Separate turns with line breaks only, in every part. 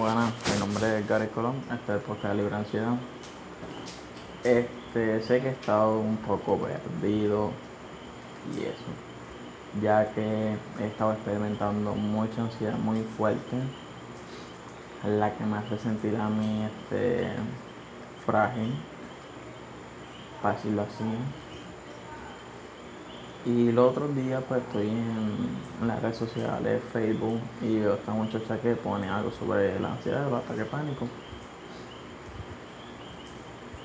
Bueno, mi nombre es Gary Colón, este es el podcast de Libre Ansiedad. Este, sé que he estado un poco perdido y eso, ya que he estado experimentando mucha ansiedad muy fuerte, la que me hace sentir a mí este, frágil, decirlo así. Y los otros días pues estoy en las redes sociales, Facebook, y veo a esta muchacha que pone algo sobre la ansiedad, el ataque pánico.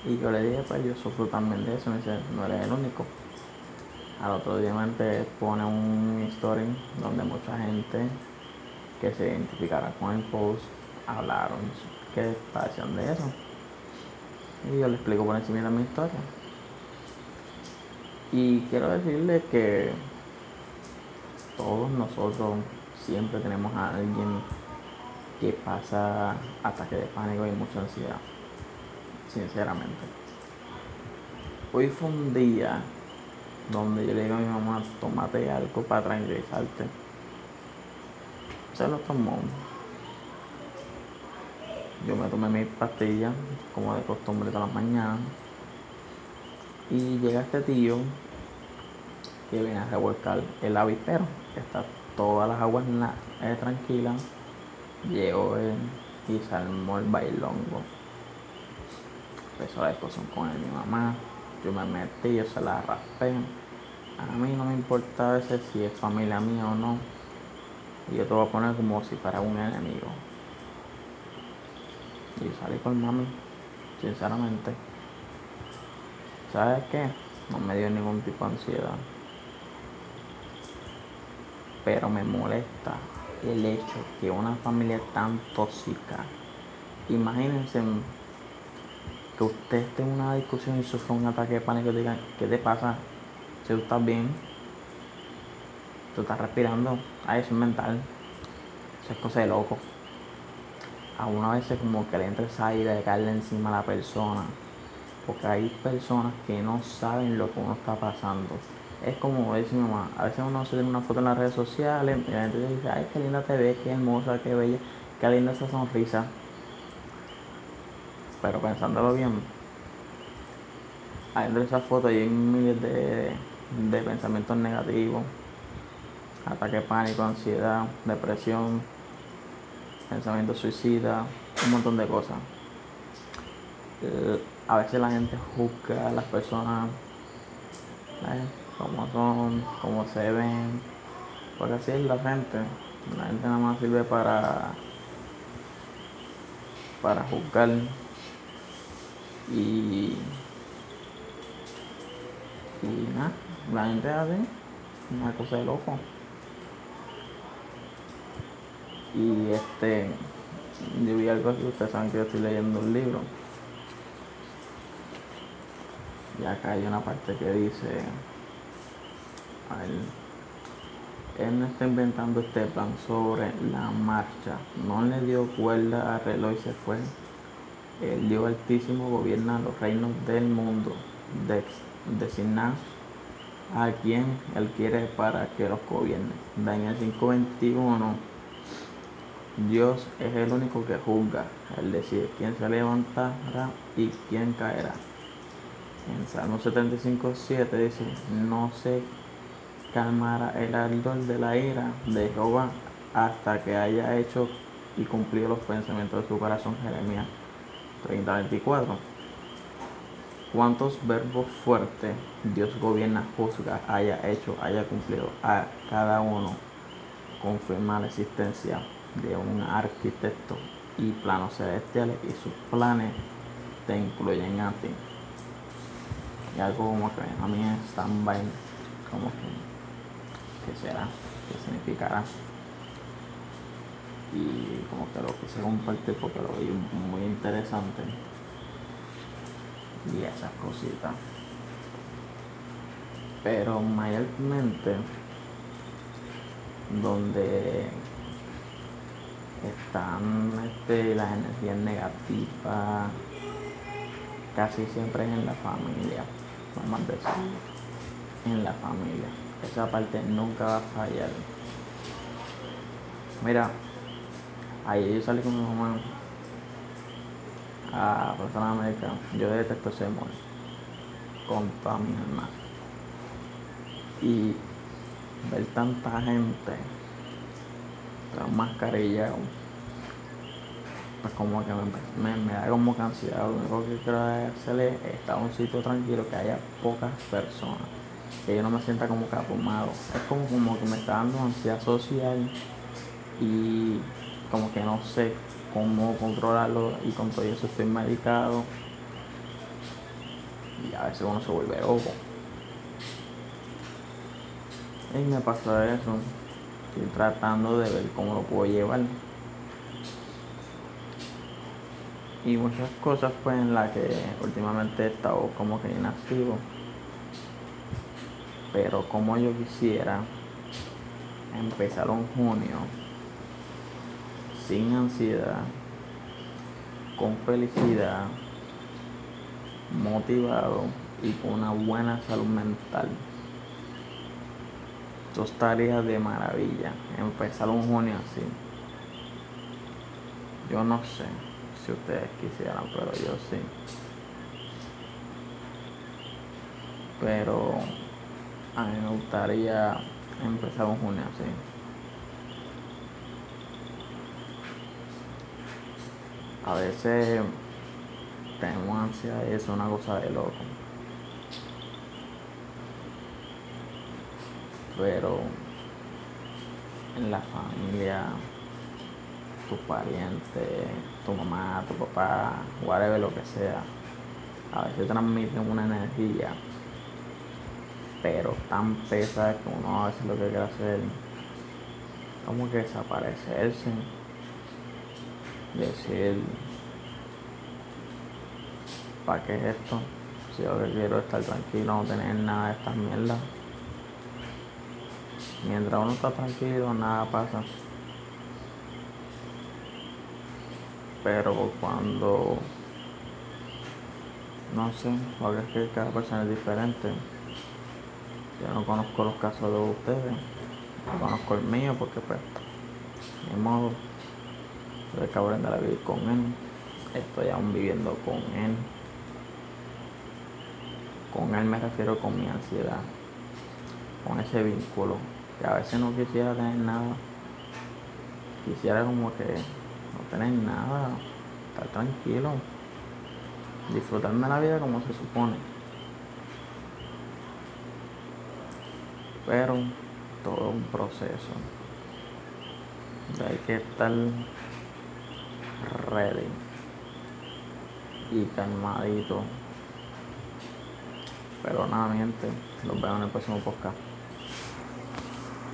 Y yo le dije, pues yo sufro también de eso, me dice, no eres el único. Al otro día me pone un story donde mucha gente que se identificara con el post hablaron que padecían de eso. Y yo le explico por encima de mi historia. Y quiero decirle que todos nosotros siempre tenemos a alguien que pasa ataque de pánico y mucha ansiedad. Sinceramente. Hoy fue un día donde yo le digo a mi mamá, tómate algo para tranquilizarte. Se lo tomó. Yo me tomé mis pastillas, como de costumbre todas las mañanas. Y llega este tío que viene a revolcar el avispero. Está todas las aguas eh, tranquilas. Llegó él y se armó el bailongo. Empezó la discusión con mi mamá. Yo me metí, yo se la raspé. A mí no me importa ese si es familia mía o no. Y yo te voy a poner como si fuera un enemigo. Y salí con mami, sinceramente. ¿Sabes qué? No me dio ningún tipo de ansiedad. Pero me molesta el hecho que una familia tan tóxica, imagínense que usted esté en una discusión y sufra un ataque de pánico y digan, ¿qué te pasa? Si tú estás bien, tú estás respirando, ah, eso es mental, eso es cosa de loco. A una vez como que le entra esa aire de caerle encima a la persona porque hay personas que no saben lo que uno está pasando. Es como dice mi mamá, a veces uno se tiene una foto en las redes sociales y la gente dice, ay, qué linda te ves, qué hermosa, qué bella, qué linda esa sonrisa. Pero pensándolo bien, hay de esa foto hay miles de, de pensamientos negativos, ataque pánico, ansiedad, depresión, pensamiento suicida, un montón de cosas a veces la gente juzga a las personas como son, como se ven, porque así es la gente. La gente nada más sirve para para juzgar y y nada, la gente hace una cosa de loco. Y este, yo vi algo así, ustedes saben que yo estoy leyendo un libro y acá hay una parte que dice, él, no está inventando este plan sobre la marcha, no le dio cuerda al reloj y se fue. El Dios Altísimo gobierna los reinos del mundo, de, designar a quien Él quiere para que los gobierne. Daniel 5:21 Dios es el único que juzga, Él decide quién se levantará y quién caerá. En Salmo 75, 7 dice, no se calmará el ardor de la ira de Jehová hasta que haya hecho y cumplido los pensamientos de su corazón. Jeremías 30, 24. ¿Cuántos verbos fuertes Dios gobierna, juzga, haya hecho, haya cumplido a cada uno? Confirma la existencia de un arquitecto y planos celestiales y sus planes te incluyen a ti y algo como que a mí es stand-by, como que, ¿qué será? ¿Qué significará? Y como que lo quise compartir porque lo vi muy interesante. Y esas cositas. Pero mayormente donde están este, las energías negativas casi siempre es en la familia en la familia. Esa parte nunca va a fallar. Mira, Ahí yo salí con mi mamá a Plaza América. Yo detesto ese mall con toda mi alma. Y ver tanta gente con mascarilla, pues como que me, da como ansiedad. Lo único que quiero hacer es estar en un sitio tranquilo, que haya pocas personas, que yo no me sienta como que abrumado. Es como, como que me está dando ansiedad social y como que no sé cómo controlarlo y con todo eso estoy medicado y a veces uno se vuelve loco. Y me pasó eso. Estoy tratando de ver cómo lo puedo llevar. Y muchas cosas pues en las que últimamente he estado como que inactivo. Pero como yo quisiera empezar un junio sin ansiedad, con felicidad, motivado y con una buena salud mental. Esto estaría de maravilla. Empezar un junio así. Yo no sé si ustedes quisieran, pero yo sí. Pero a mí me gustaría empezar un junio así. A veces tengo ansia y es una cosa de loco. Pero en la familia, tu pariente, tu mamá, tu papá, whatever lo que sea, a veces transmiten una energía, pero tan pesada que uno a veces lo que quiere hacer como que desaparecerse, decir, ¿para qué es esto? Si yo que quiero estar tranquilo, no tener nada de estas mierdas. Mientras uno está tranquilo, nada pasa. Pero cuando, no sé, porque es que cada persona es diferente. Yo no conozco los casos de ustedes, no conozco el mío porque pues, ni modo, tuve que aprender a vivir con él. Estoy aún viviendo con él. Con él me refiero con mi ansiedad, con ese vínculo que a veces no quisiera tener nada. Quisiera como que no tener nada, estar tranquilo, disfrutarme la vida como se supone. Pero todo un proceso. hay que estar ready y calmadito. Pero nada, mi gente, los veo en el próximo podcast.